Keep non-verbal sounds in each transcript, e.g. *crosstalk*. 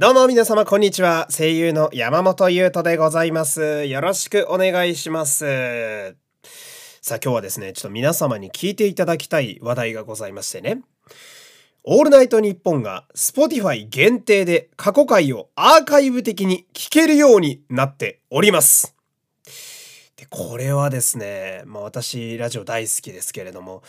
どうも皆様こんにちは。声優の山本優斗でございます。よろしくお願いします。さあ今日はですね、ちょっと皆様に聞いていただきたい話題がございましてね。オールナイトニッポンが Spotify 限定で過去回をアーカイブ的に聞けるようになっております。で、これはですね、まあ私ラジオ大好きですけれども、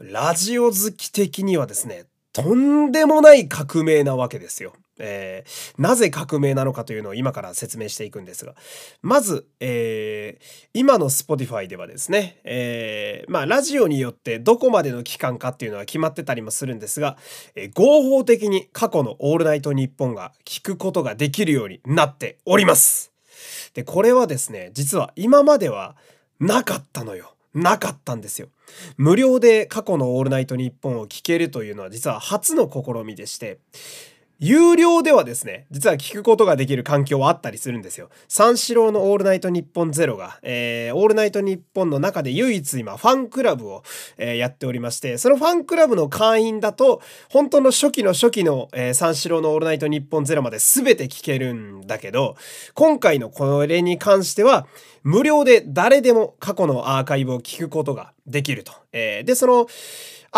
ラジオ好き的にはですね、とんでもない革命なわけですよ。えー、なぜ革命なのかというのを今から説明していくんですが、まず、えー、今の Spotify ではですね、えー、まあ、ラジオによってどこまでの期間かっていうのは決まってたりもするんですが、え合法的に過去のオールナイトニッポンが聞くことができるようになっております。で、これはですね、実は今まではなかったのよ。なかったんですよ。無料で過去のオールナイトニッポンを聞けるというのは実は初の試みでして、有料ではですね、実は聞くことができる環境はあったりするんですよ。三四郎のオールナイトニッポンゼロが、えー、オールナイトニッポンの中で唯一今ファンクラブを、えー、やっておりまして、そのファンクラブの会員だと、本当の初期の初期の、えー、三四郎のオールナイトニッポンゼロまで全て聞けるんだけど、今回のこれに関しては、無料で誰でも過去のアーカイブを聞くことができると。えー、で、その、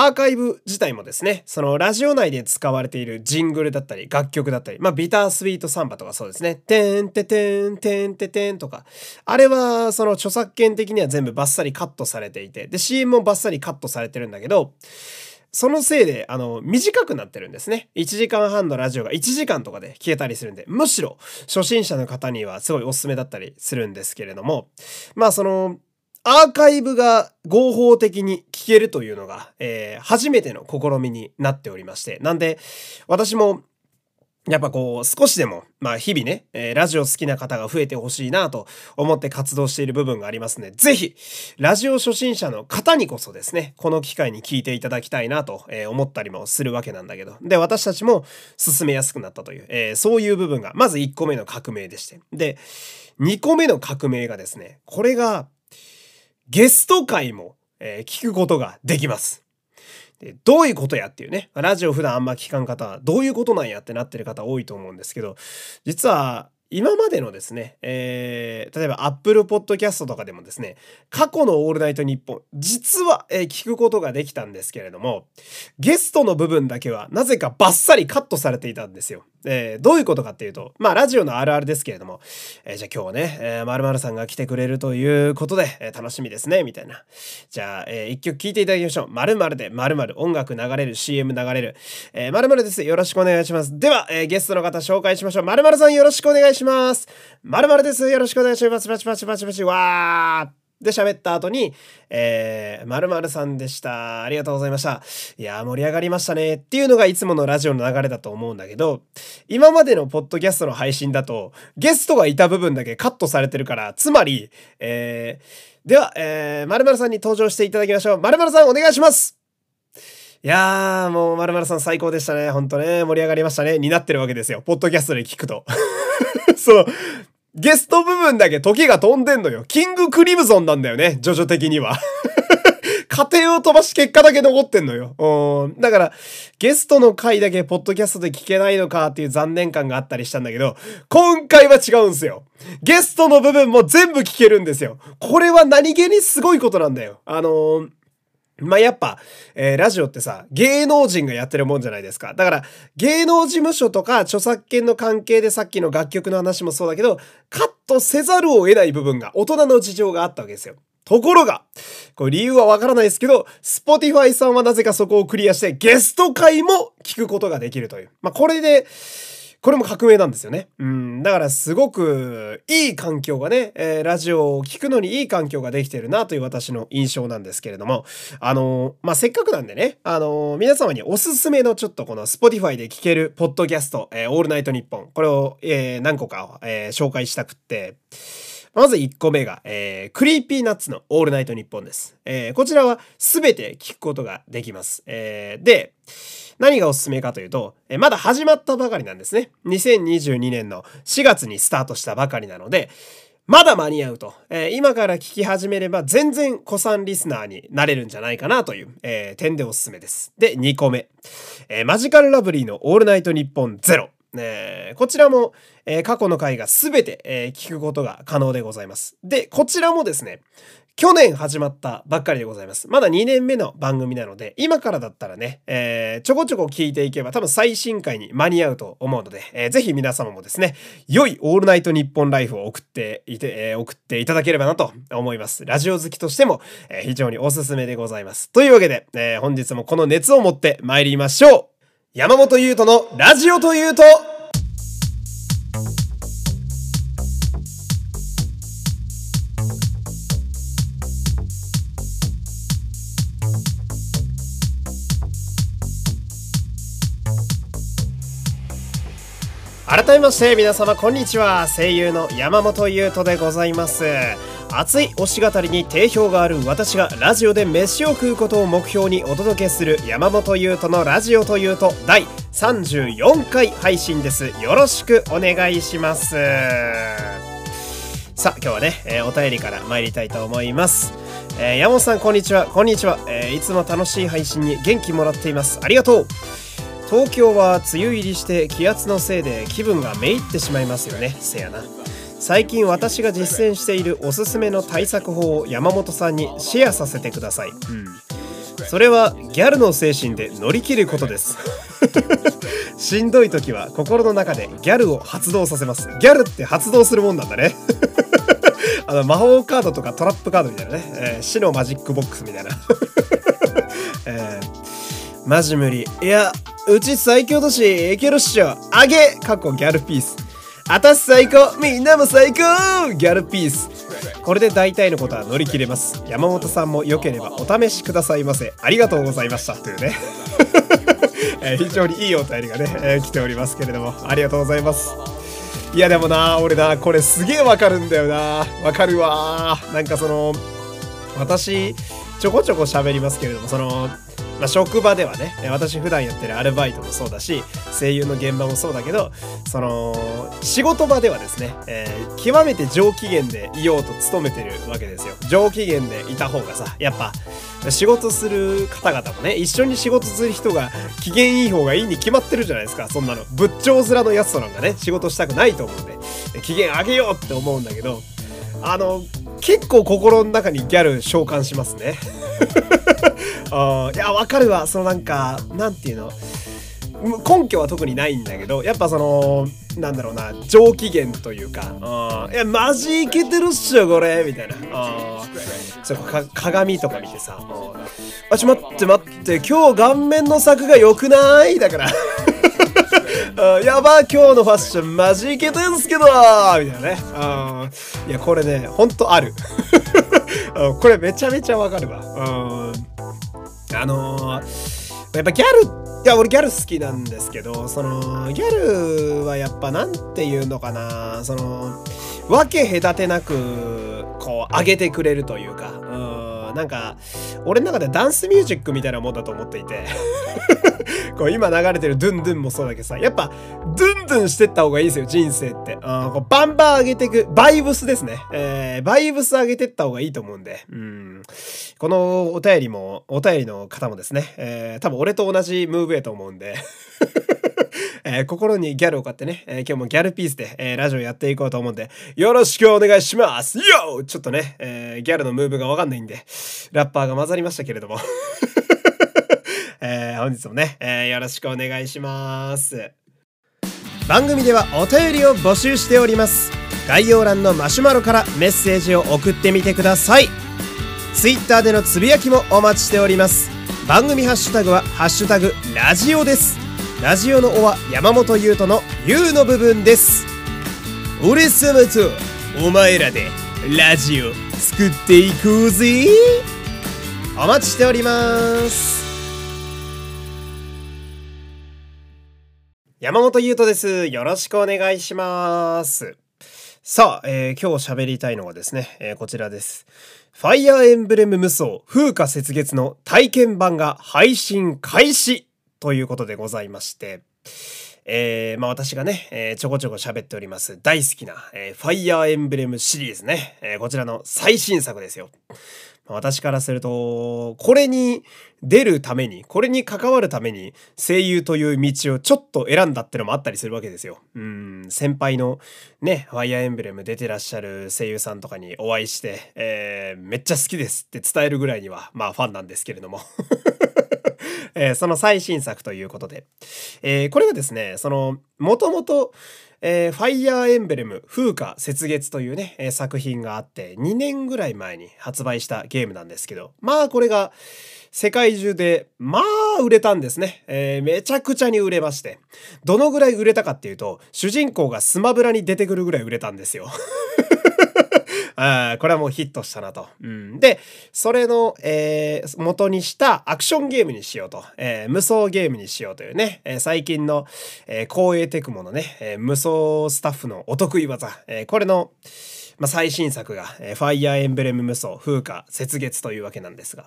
アーカイブ自体もですね、そのラジオ内で使われているジングルだったり、楽曲だったり、まあビタースイートサンバとかそうですね、てんててんてんててんとか、あれはその著作権的には全部バッサリカットされていて、で CM もバッサリカットされてるんだけど、そのせいで、あの、短くなってるんですね。1時間半のラジオが1時間とかで消えたりするんで、むしろ初心者の方にはすごいおすすめだったりするんですけれども、まあその、アーカイブが合法的に聞けるというのが、えー、初めての試みになっておりまして、なんで、私もやっぱこう、少しでも、まあ日々ね、えー、ラジオ好きな方が増えてほしいなと思って活動している部分がありますので、ぜひ、ラジオ初心者の方にこそですね、この機会に聞いていただきたいなと、えー、思ったりもするわけなんだけど、で、私たちも進めやすくなったという、えー、そういう部分が、まず1個目の革命でして。で、2個目の革命がですね、これが、ゲスト会も、え聞くことができます。でどういうことやっていうね、ラジオ普段あんま聞かん方はどういうことなんやってなってる方多いと思うんですけど、実は今までのですね、えー、例えば Apple Podcast とかでもですね、過去のオールナイトニッポン、実は、えー、聞くことができたんですけれども、ゲストの部分だけはなぜかバッサリカットされていたんですよ。えー、どういうことかっていうと、まあラジオのあるあるですけれども、えー、じゃあ今日はね、えー、〇〇さんが来てくれるということで、えー、楽しみですね、みたいな。じゃあ、えー、一曲聴いていただきましょう。〇〇で〇〇音楽流れる、CM 流れる。えー、〇〇です。よろしくお願いします。では、えー、ゲストの方紹介しましょう。〇〇さんよろしくお願いします。〇〇です。よろしくお願いします。パチパチパチパチ。わー。で、喋った後に、えー、〇〇さんでした。ありがとうございました。いやー、盛り上がりましたね。っていうのがいつものラジオの流れだと思うんだけど、今までのポッドキャストの配信だと、ゲストがいた部分だけカットされてるから、つまり、えー、では、えー、〇〇さんに登場していただきましょう。〇〇さんお願いしますいやー、もう、〇〇さん最高でしたね。ほんとね、盛り上がりましたね。になってるわけですよ。ポッドキャストで聞くと。*laughs* そう。ゲスト部分だけ時が飛んでんのよ。キングクリムゾンなんだよね、ジョジョ的には。*laughs* 家庭を飛ばし結果だけ残ってんのよ。うん。だから、ゲストの回だけポッドキャストで聞けないのかっていう残念感があったりしたんだけど、今回は違うんすよ。ゲストの部分も全部聞けるんですよ。これは何気にすごいことなんだよ。あのーまあ、やっぱ、えー、ラジオってさ、芸能人がやってるもんじゃないですか。だから、芸能事務所とか著作権の関係でさっきの楽曲の話もそうだけど、カットせざるを得ない部分が、大人の事情があったわけですよ。ところが、これ理由はわからないですけど、Spotify さんはなぜかそこをクリアして、ゲスト会も聞くことができるという。まあ、これで、これも革命なんですよね。うん。だからすごくいい環境がね、えー、ラジオを聴くのにいい環境ができてるなという私の印象なんですけれども、あのー、まあ、せっかくなんでね、あのー、皆様におすすめのちょっとこの Spotify で聴けるポッドキャスト、えー、オールナイトニッポン、これを、えー、何個か、えー、紹介したくって、まず1個目が、えー、クリーピーナッツのオールナイトニッポンです。えー、こちらは全て聞くことができます。えー、で、何がおすすめかというと、えまだ始まったばかりなんですね。2022年の4月にスタートしたばかりなので、まだ間に合うと。えー、今から聞き始めれば全然古参リスナーになれるんじゃないかなという、えー、点でおすすめです。で、2個目。えー、マジカルラブリーのオールナイトニッポンゼロ。ね、こちらも、えー、過去の回がすべて、えー、聞くことが可能でございます。で、こちらもですね、去年始まったばっかりでございます。まだ2年目の番組なので、今からだったらね、えー、ちょこちょこ聞いていけば多分最新回に間に合うと思うので、えー、ぜひ皆様もですね、良いオールナイトニッポンライフを送っていて、えー、送っていただければなと思います。ラジオ好きとしても、えー、非常におすすめでございます。というわけで、えー、本日もこの熱を持って参りましょう山本優斗のラジオというと改めまして皆様こんにちは。声優の山本優斗でございます。熱い推し語りに定評がある私がラジオで飯を食うことを目標にお届けする山本優斗のラジオというと第34回配信です。よろしくお願いします。さあ今日はね、えー、お便りから参りたいと思います。えー、山本さんこんにちは。こんにちは、えー、いつも楽しい配信に元気もらっています。ありがとう。東京は梅雨入りして気圧のせいで気分がめいってしまいますよね。せやな。最近私が実践しているおすすめの対策法を山本さんにシェアさせてください、うん、それはギャルの精神で乗り切ることです。*laughs* しんどい時は心の中でギャルを発動させます。ギャルって発動するもんなんだね。*laughs* あの魔法カードとかトラップカードみたいなね、えー、死のマジックボックスみたいな、*laughs* えー、マジ無理。いやうち最強都市いけるっしょあげ過去ギャルピース。あたし最高みんなも最高ギャルピース。これで大体のことは乗り切れます。山本さんも良ければお試しくださいませ。ありがとうございました。というね。*laughs* 非常にいいお便りがね、え、来ておりますけれども。ありがとうございます。いやでもな俺なこれすげえわかるんだよな。わかるわ。なんかその私ちょこちょこ喋りますけれどもそのまあ、職場ではね私普段やってるアルバイトもそうだし声優の現場もそうだけどその仕事場ではですね、えー、極めて上機嫌でいようと努めてるわけですよ。上機嫌でいた方がさやっぱ仕事する方々もね一緒に仕事する人が機嫌いい方がいいに決まってるじゃないですか。そんなの。仏頂面のやつとなんかね仕事したくないと思うんで機嫌上げようって思うんだけどあの結構心の中にギャル召喚しますね。あいやわかるわ。そのなんかなんていうの？根拠は特にないんだけどやっぱそのなんだろうな上機嫌というか「いやマジいけてるっしょこれ」みたいな。あそか鏡とか見てさ「あちょ待って待って。今日顔面の作が良くない?」だから。*laughs* やば今日のファッションマジいけてんすけどみたいなね。いやこれねほんとある。*laughs* これめちゃめちゃわかるわあのー、やっぱギャルいや俺ギャル好きなんですけどそのギャルはやっぱなんていうのかなその分け隔てなくこう上げてくれるというかうんなんか俺の中でダンスミュージックみたいなもんだと思っていて。こう今流れてるドゥンドゥンもそうだけどさ、やっぱドゥンドゥンしてった方がいいですよ、人生って。あこうバンバン上げていく、バイブスですね。えー、バイブス上げてった方がいいと思うんで。うん。このお便りも、お便りの方もですね、えー、多分俺と同じムーブやと思うんで。*laughs* えー、心にギャルを買ってね、えー、今日もギャルピースで、えー、ラジオやっていこうと思うんで、よろしくお願いしますよちょっとね、えギャルのムーブがわかんないんで、ラッパーが混ざりましたけれども。*laughs* えー、本日もね、えー、よろしくお願いします。番組ではお便りを募集しております。概要欄のマシュマロからメッセージを送ってみてください。Twitter でのつぶやきもお待ちしております。番組ハッシュタグは「ハッシュタグラジオ」です。ラジオの「お」は山本優斗の「優」の部分です。俺様とお前らでラジオ作っていこうぜ。お待ちしております。山本優斗です。よろしくお願いします。さあ、えー、今日喋りたいのはですね、えー、こちらです。ファイアーエンブレム無双風化雪月の体験版が配信開始ということでございまして、えー、まあ私がね、えー、ちょこちょこ喋っております大好きな、えー、ファイアーエンブレムシリーズね、えー、こちらの最新作ですよ。私からすると、これに出るために、これに関わるために声優という道をちょっと選んだってのもあったりするわけですよ。うん、先輩のね、ファイアーエンブレム出てらっしゃる声優さんとかにお会いして、えー、めっちゃ好きですって伝えるぐらいには、まあファンなんですけれども。*laughs* えー、その最新作ということで。えー、これはですね、その、もともと、えー、ファイヤーエンベレム風化雪月というね、えー、作品があって2年ぐらい前に発売したゲームなんですけど、まあこれが世界中で、まあ売れたんですね。えー、めちゃくちゃに売れまして。どのぐらい売れたかっていうと、主人公がスマブラに出てくるぐらい売れたんですよ。あこれはもうヒットしたなと。うん、で、それの、えー、元にしたアクションゲームにしようと。えー、無双ゲームにしようというね、えー、最近の、えー、光栄テクモのね、えー、無双スタッフのお得意技。えー、これの、まあ、最新作が、えー、ファイアーエンブレム無双風化雪月というわけなんですが。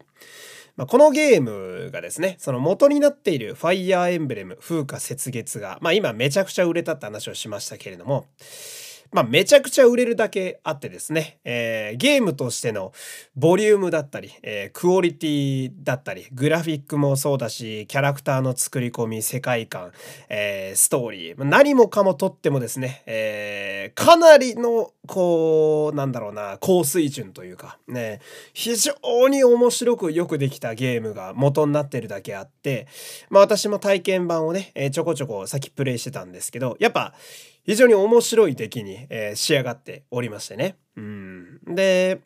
まあ、このゲームがですね、その元になっているファイアーエンブレム風化雪月が、まあ今めちゃくちゃ売れたって話をしましたけれども、まあ、めちゃくちゃ売れるだけあってですね、えー、ゲームとしてのボリュームだったり、えー、クオリティだったり、グラフィックもそうだし、キャラクターの作り込み、世界観、えー、ストーリー、何もかもとってもですね、えー、かなりの、こう、なんだろうな、高水準というか、ね、非常に面白くよくできたゲームが元になってるだけあって、まあ私も体験版をね、えー、ちょこちょこ先プレイしてたんですけど、やっぱ、非常に面白い出来に、えー、仕上がっておりましてね。うん、で、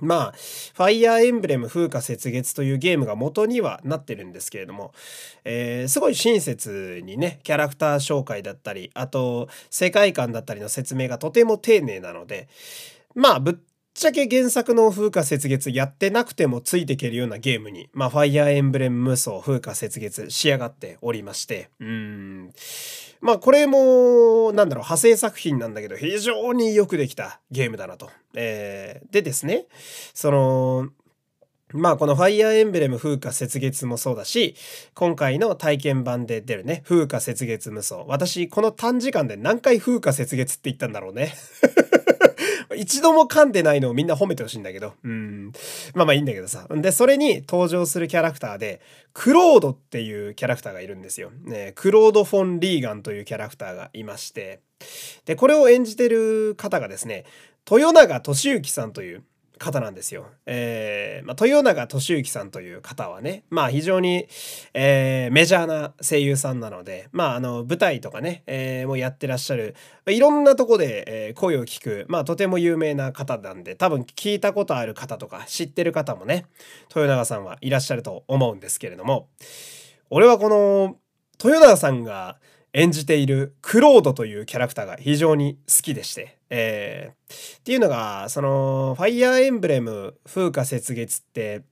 まあ、ファイヤーエンブレム風化雪月というゲームが元にはなってるんですけれども、えー、すごい親切にね、キャラクター紹介だったり、あと、世界観だったりの説明がとても丁寧なので、まあ、ぶっっちゃけ原作の風化雪月やってなくてもついていけるようなゲームに、まあ、ファイヤーエンブレム無双風化雪月仕上がっておりまして、うん。まあ、これも、なんだろう、派生作品なんだけど、非常によくできたゲームだなと。えー、でですね、その、まあこのファイアーエンブレム風化雪月もそうだし、今回の体験版で出るね、風化雪月無双。私、この短時間で何回風化雪月って言ったんだろうね。*laughs* 一度も噛んでないのをみんな褒めてほしいんだけど。うん。まあまあいいんだけどさ。で、それに登場するキャラクターで、クロードっていうキャラクターがいるんですよ。ね、クロード・フォン・リーガンというキャラクターがいまして。で、これを演じてる方がですね、豊永俊之さんという、方なんですよ。えー、まあ、豊永俊之さんという方はね、まあ非常に、えー、メジャーな声優さんなので、まああの舞台とかね、えー、もうやってらっしゃる、いろんなとこで、えー、声を聞く、まあとても有名な方なんで、多分聞いたことある方とか知ってる方もね、豊永さんはいらっしゃると思うんですけれども、俺はこの豊永さんが演じているクロードというキャラクターが非常に好きでして、えー、っていうのが、その、ファイヤーエンブレム風化雪月って、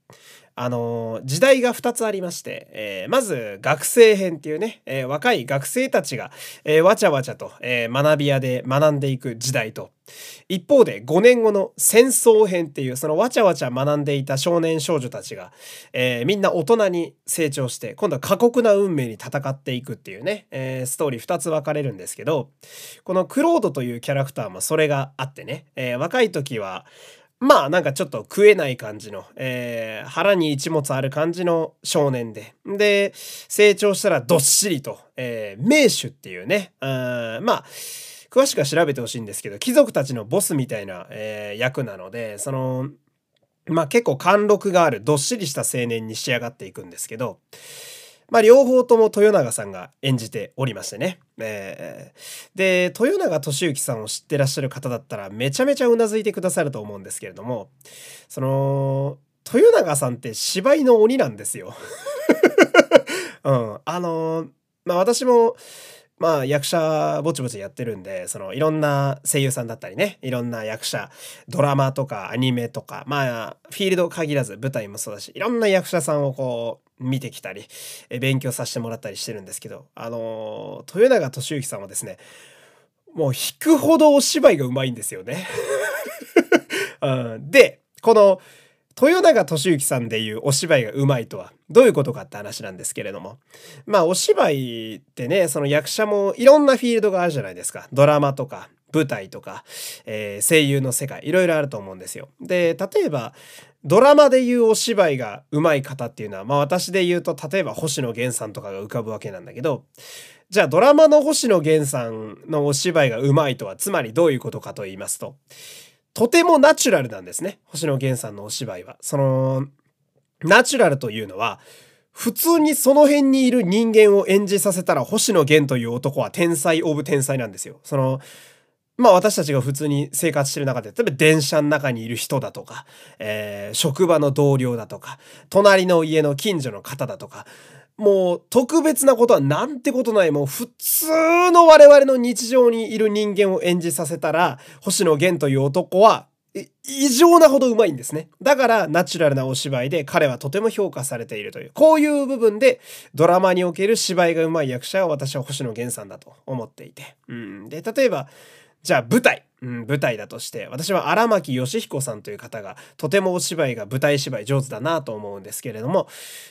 あの時代が2つありまして、えー、まず学生編っていうね、えー、若い学生たちが、えー、わちゃわちゃと、え学び屋で学んでいく時代と。一方で5年後の戦争編っていうそのわちゃわちゃ学んでいた少年少女たちが、えみんな大人に成長して今度は過酷な運命に戦っていくっていうね、えストーリー2つ分かれるんですけどこのクロードというキャラクターもそれがあってね、え若い時はまあなんかちょっと食えない感じの、えー、腹に一物ある感じの少年で。で、成長したらどっしりと、えー、名手っていうね、うんまあ、詳しくは調べてほしいんですけど、貴族たちのボスみたいな、えー、役なので、その、まあ結構貫禄があるどっしりした青年に仕上がっていくんですけど、まあ、両方とも豊永さんが演じておりましてね。えー、で、豊永俊之さんを知ってらっしゃる方だったら、めちゃめちゃうなずいてくださると思うんですけれども、その、豊永さんって芝居の鬼なんですよ。*laughs* うん。あのー、まあ私も、まあ役者ぼちぼちやってるんで、そのいろんな声優さんだったりね、いろんな役者、ドラマとかアニメとか、まあフィールド限らず舞台もそうだし、いろんな役者さんをこう見てきたり、え勉強させてもらったりしてるんですけど、あの豊永俊之さんはですね、もう引くほどお芝居がうまいんですよね。*laughs* うん、で、この豊永俊之さんでいうお芝居がうまいとはどういうことかって話なんですけれども。まあお芝居ってね、その役者もいろんなフィールドがあるじゃないですか。ドラマとか舞台とか、えー、声優の世界、いろいろあると思うんですよ。で、例えば、ドラマで言うお芝居が上手い方っていうのは、まあ私で言うと、例えば星野源さんとかが浮かぶわけなんだけど、じゃあドラマの星野源さんのお芝居が上手いとは、つまりどういうことかと言いますと、とてもナチュラルなんですね。星野源さんのお芝居は。その、ナチュラルというのは、普通にその辺にいる人間を演じさせたら星野源という男は天才オブ天才なんですよ。その、まあ私たちが普通に生活してる中で、例えば電車の中にいる人だとか、えー、職場の同僚だとか、隣の家の近所の方だとか、もう特別なことはなんてことない、もう普通の我々の日常にいる人間を演じさせたら、星野源という男は異常なほど上手いんですね。だからナチュラルなお芝居で彼はとても評価されているという、こういう部分でドラマにおける芝居が上手い役者は私は星野源さんだと思っていて。うん、で、例えば、じゃあ舞台。うん、舞台だとして、私は荒牧義彦さんという方が、とてもお芝居が舞台芝居上手だなと思うんですけれども、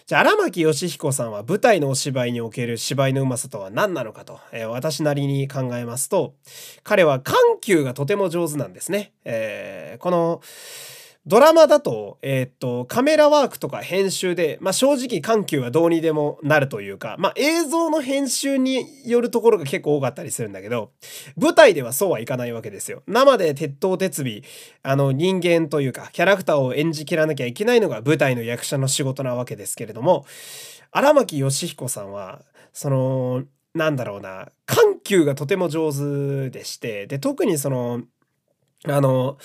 じゃあ荒牧義彦さんは舞台のお芝居における芝居のうまさとは何なのかと、えー、私なりに考えますと、彼は緩急がとても上手なんですね。えー、この、ドラマだと、えー、っと、カメラワークとか編集で、まあ、正直緩急はどうにでもなるというか、まあ、映像の編集によるところが結構多かったりするんだけど、舞台ではそうはいかないわけですよ。生で鉄頭鉄尾、あの、人間というか、キャラクターを演じきらなきゃいけないのが舞台の役者の仕事なわけですけれども、荒牧義彦さんは、その、なんだろうな、緩急がとても上手でして、で、特にその、あの、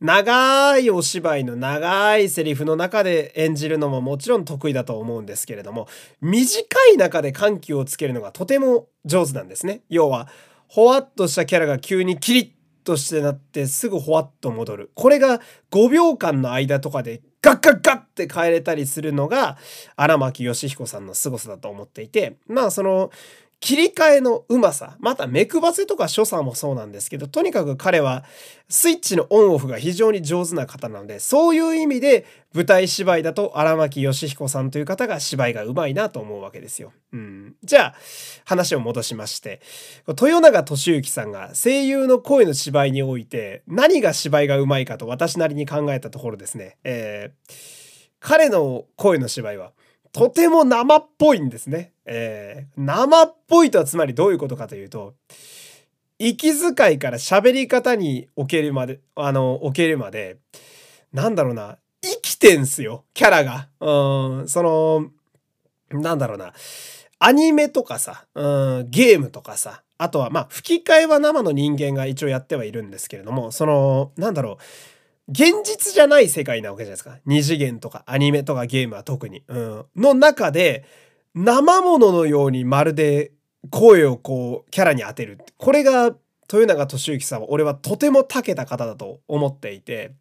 長いお芝居の長いセリフの中で演じるのももちろん得意だと思うんですけれども、短い中で緩急をつけるのがとても上手なんですね。要は、ほわっとしたキャラが急にキリッとしてなってすぐほわっと戻る。これが5秒間の間とかでガッガッガッって変えれたりするのが荒牧義彦さんの凄さだと思っていて、まあその切り替えのうまさ、また目配せとか所作もそうなんですけど、とにかく彼はスイッチのオンオフが非常に上手な方なので、そういう意味で舞台芝居だと荒牧義彦さんという方が芝居がうまいなと思うわけですよ。うん。じゃあ、話を戻しまして、豊永俊之さんが声優の声の芝居において何が芝居がうまいかと私なりに考えたところですね、えー、彼の声の芝居はとても生っぽいんですね。えー、生っぽいとはつまりどういうことかというと、息遣いから喋り方におけるまで、あの、おけるまで、なんだろうな、生きてんすよ、キャラが。うん、その、なんだろうな、アニメとかさ、うん、ゲームとかさ、あとはまあ吹き替えは生の人間が一応やってはいるんですけれども、その、なんだろう、現実じゃない世界なわけじゃないですか。二次元とかアニメとかゲームは特に。うん。の中で、生もののようにまるで声をこう、キャラに当てる。これが、豊永俊之さんは俺はとても長けた方だと思っていて、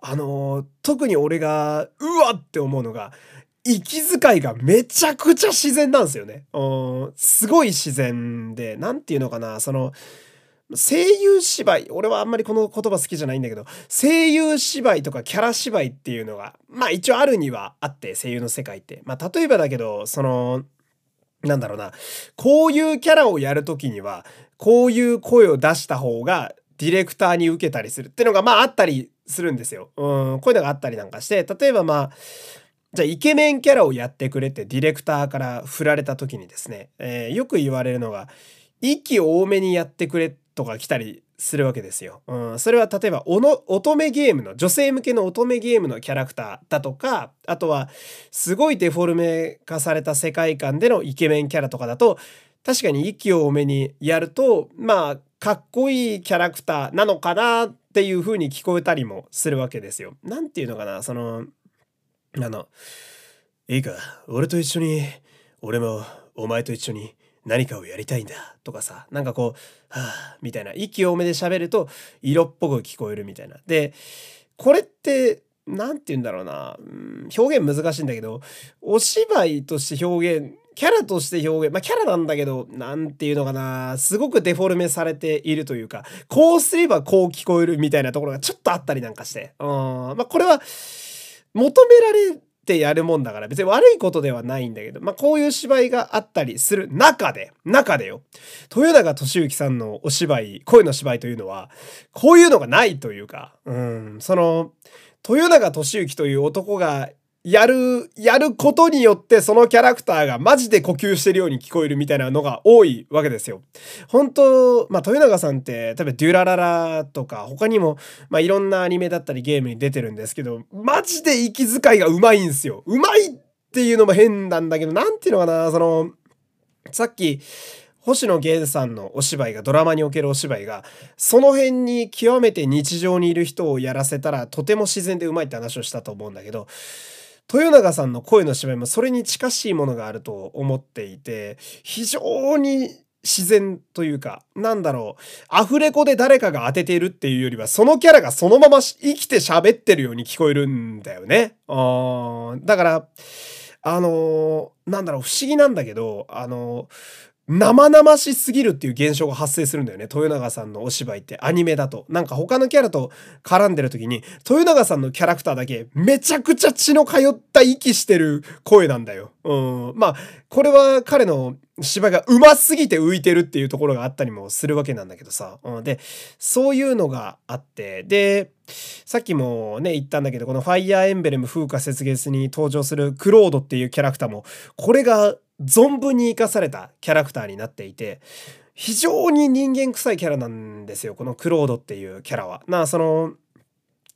あの、特に俺が、うわって思うのが、息遣いがめちゃくちゃ自然なんですよね。うん、すごい自然で、何て言うのかな、その、声優芝居、俺はあんまりこの言葉好きじゃないんだけど、声優芝居とかキャラ芝居っていうのが、まあ一応あるにはあって、声優の世界って。まあ例えばだけど、その、なんだろうな、こういうキャラをやるときには、こういう声を出した方がディレクターに受けたりするっていうのがまああったりするんですよ。うん、こういうのがあったりなんかして、例えばまあ、じゃあイケメンキャラをやってくれってディレクターから振られた時にですね、えー、よく言われるのが、息多めにやってくれってとか来たりするわけですよ。うん、それは例えばおの乙女ゲームの女性向けの乙女ゲームのキャラクターだとかあとはすごいデフォルメ化された世界観でのイケメンキャラとかだと確かに息を多めにやるとまあかっこいいキャラクターなのかなっていう風に聞こえたりもするわけですよ。なんていうのかなそのあのいいか俺と一緒に俺もお前と一緒に何かをやりたいんだとかさなんかこう「はあ」みたいな。息多めで喋ると色っぽく聞こえるみたいな。でこれって何て言うんだろうな、うん、表現難しいんだけどお芝居として表現キャラとして表現まあキャラなんだけど何て言うのかな。すごくデフォルメされているというかこうすればこう聞こえるみたいなところがちょっとあったりなんかして。うんまあこれは求められってやるもんだから別に悪いことではないんだけど、まあこういう芝居があったりする中で、中でよ、豊永俊之さんのお芝居、声の芝居というのは、こういうのがないというか、うん、その、豊永俊之という男がやる、やることによってそのキャラクターがマジで呼吸してるように聞こえるみたいなのが多いわけですよ。本当まあ、豊永さんって、例えばデュラララとか他にも、まあ、いろんなアニメだったりゲームに出てるんですけど、マジで息遣いがうまいんですよ。うまいっていうのも変なんだけど、なんていうのかな、その、さっき、星野源さんのお芝居がドラマにおけるお芝居がその辺に極めて日常にいる人をやらせたらとても自然でうまいって話をしたと思うんだけど豊永さんの声の芝居もそれに近しいものがあると思っていて、非常に自然というか、なんだろう、アフレコで誰かが当てているっていうよりは、そのキャラがそのまま生きて喋ってるように聞こえるんだよね。あだから、あのー、なんだろう、不思議なんだけど、あのー生々しすぎるっていう現象が発生するんだよね。豊永さんのお芝居ってアニメだと。なんか他のキャラと絡んでる時に、豊永さんのキャラクターだけめちゃくちゃ血の通った息してる声なんだよ。うん。まあ、これは彼の芝居が上手すぎて浮いてるっていうところがあったりもするわけなんだけどさ。うん、で、そういうのがあって、で、さっきもね、言ったんだけど、このファイアーエンブレム風化雪月に登場するクロードっていうキャラクターも、これが存分に生かされたキャラクターになっていて、非常に人間臭いキャラなんですよ、このクロードっていうキャラは。なあ、その、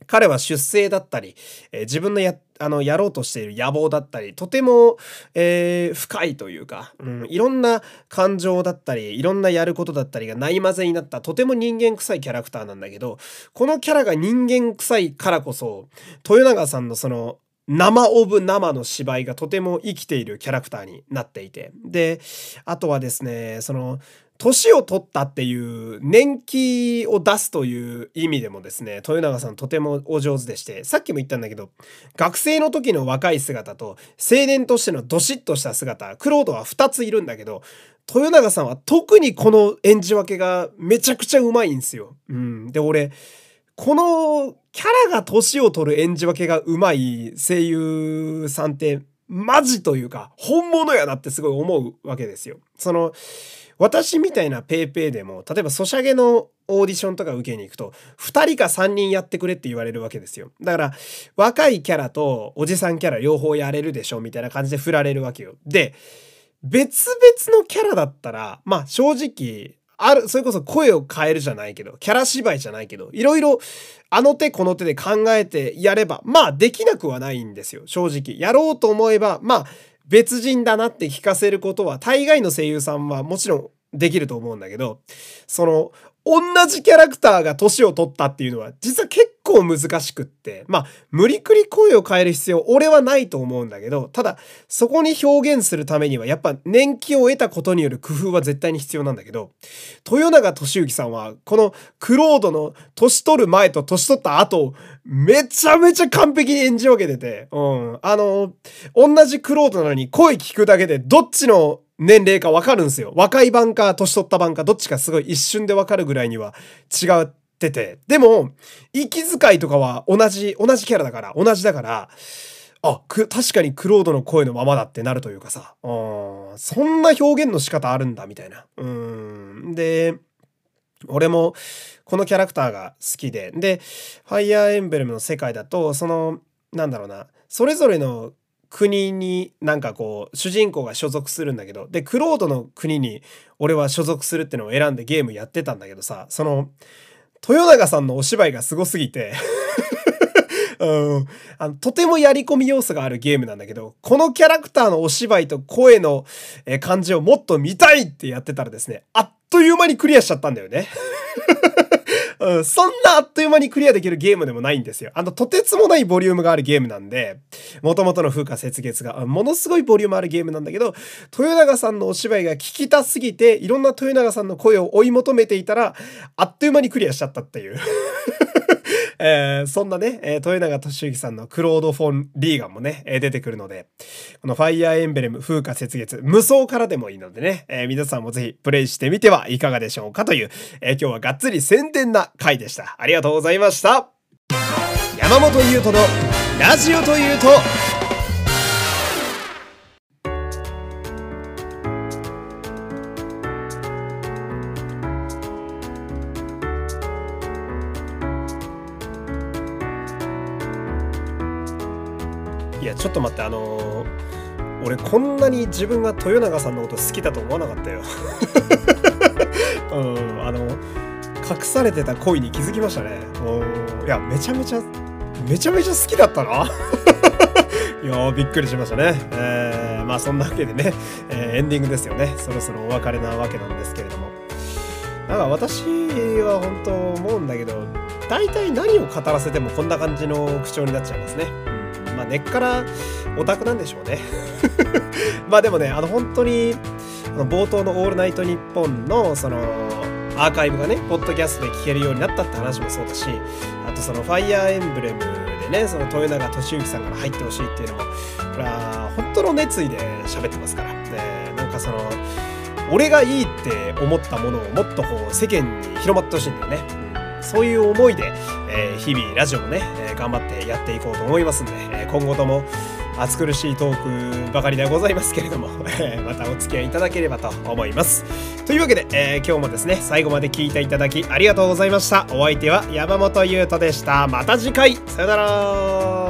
彼は出生だったり、えー、自分のや、あの、やろうとしている野望だったり、とても、えー、深いというか、うん、いろんな感情だったり、いろんなやることだったりがないまぜになった、とても人間臭いキャラクターなんだけど、このキャラが人間臭いからこそ、豊永さんのその、生オブ生の芝居がとても生きているキャラクターになっていて。で、あとはですね、その、年を取ったっていう年季を出すという意味でもですね、豊永さんとてもお上手でして、さっきも言ったんだけど、学生の時の若い姿と青年としてのドシッとした姿、クロードは2ついるんだけど、豊永さんは特にこの演じ分けがめちゃくちゃうまいんですよ。うん。で、俺、このキャラが年を取る演じ分けがうまい声優さんってマジというか本物やなってすごい思うわけですよ。その私みたいな paypay でも例えばソシャゲのオーディションとか受けに行くと2人か3人やってくれって言われるわけですよ。だから若いキャラとおじさんキャラ両方やれるでしょみたいな感じで振られるわけよ。で別々のキャラだったらまあ正直ある、それこそ声を変えるじゃないけど、キャラ芝居じゃないけど、いろいろあの手この手で考えてやれば、まあできなくはないんですよ、正直。やろうと思えば、まあ別人だなって聞かせることは、大概の声優さんはもちろんできると思うんだけど、その、同じキャラクターが年を取ったっていうのは実は結構難しくって、まあ無理くり声を変える必要俺はないと思うんだけど、ただそこに表現するためにはやっぱ年季を得たことによる工夫は絶対に必要なんだけど、豊永俊之さんはこのクロードの年取る前と年取った後めちゃめちゃ完璧に演じ分けてて、うん。あの、同じクロードなのに声聞くだけでどっちの年齢かわかるんですよ。若い版か年取った版かどっちかすごい一瞬でわかるぐらいには違ってて。でも、息遣いとかは同じ、同じキャラだから、同じだから、あ、確かにクロードの声のままだってなるというかさ、うん、そんな表現の仕方あるんだみたいな。うん。で、俺もこのキャラクターが好きで、で、ファイアーエンブレムの世界だと、その、なんだろうな、それぞれの国になんかこう主人公が所属するんだけどでクロードの国に俺は所属するってのを選んでゲームやってたんだけどさその豊永さんのお芝居がすごすぎて。*laughs* うん、あのとてもやり込み要素があるゲームなんだけどこのキャラクターのお芝居と声の感じをもっと見たいってやってたらですねあっという間にクリアしちゃったんだよね。*laughs* うん、そんなあっという間にクリアできるゲームでもないんですよ。あの、とてつもないボリュームがあるゲームなんで、もともとの風化雪月が、ものすごいボリュームあるゲームなんだけど、豊永さんのお芝居が聞きたすぎて、いろんな豊永さんの声を追い求めていたら、あっという間にクリアしちゃったっていうえー、そんなね、えー、豊永俊之さんのクロード・フォン・リーガンもね、えー、出てくるので、このファイアーエンブレム風化雪月、無双からでもいいのでね、えー、皆さんもぜひプレイしてみてはいかがでしょうかという、えー、今日はがっつり宣伝な回でした。ありがとうございました。山本優斗のラジオというと、と待ってあのー、俺こんなに自分が豊永さんのこと好きだと思わなかったよ *laughs* うんあの隠されてた恋に気づきましたねいやめちゃめちゃめちゃめちゃ好きだったな *laughs* いやびっくりしましたね。えー、まあそんなわけでね、えー、エンディングですよね。そろそろお別れなわけなんですけれども。なんか私は本当思うんだけど、大体何を語らせてもこんな感じの口調になっちゃいますね。まあ根っからオタクなんでしょうね。*laughs* まあでもね、あの本当に、冒頭の「オールナイトニッポン」のそのアーカイブがねポッドキャストで聞けるようになったって話もそうだしあとその「ファイアーエンブレム」でねその豊永俊之さんから入ってほしいっていうのもこれは本当の熱意で喋ってますから、ね、なんかその俺がいいって思ったものをもっとこう世間に広まってほしいんだよね、そういう思いで、えー、日々ラジオもね、えー、頑張ってやっていこうと思いますんで、えー、今後とも暑苦しいトークばかりではございますけれども、*laughs* えまたお付き合いいただければと思います。というわけで、えー、今日もですね、最後まで聞いていただきありがとうございました。お相手は山本優斗でした。また次回さよなら